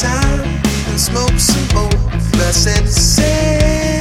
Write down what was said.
time and smoke some more. Blessed say.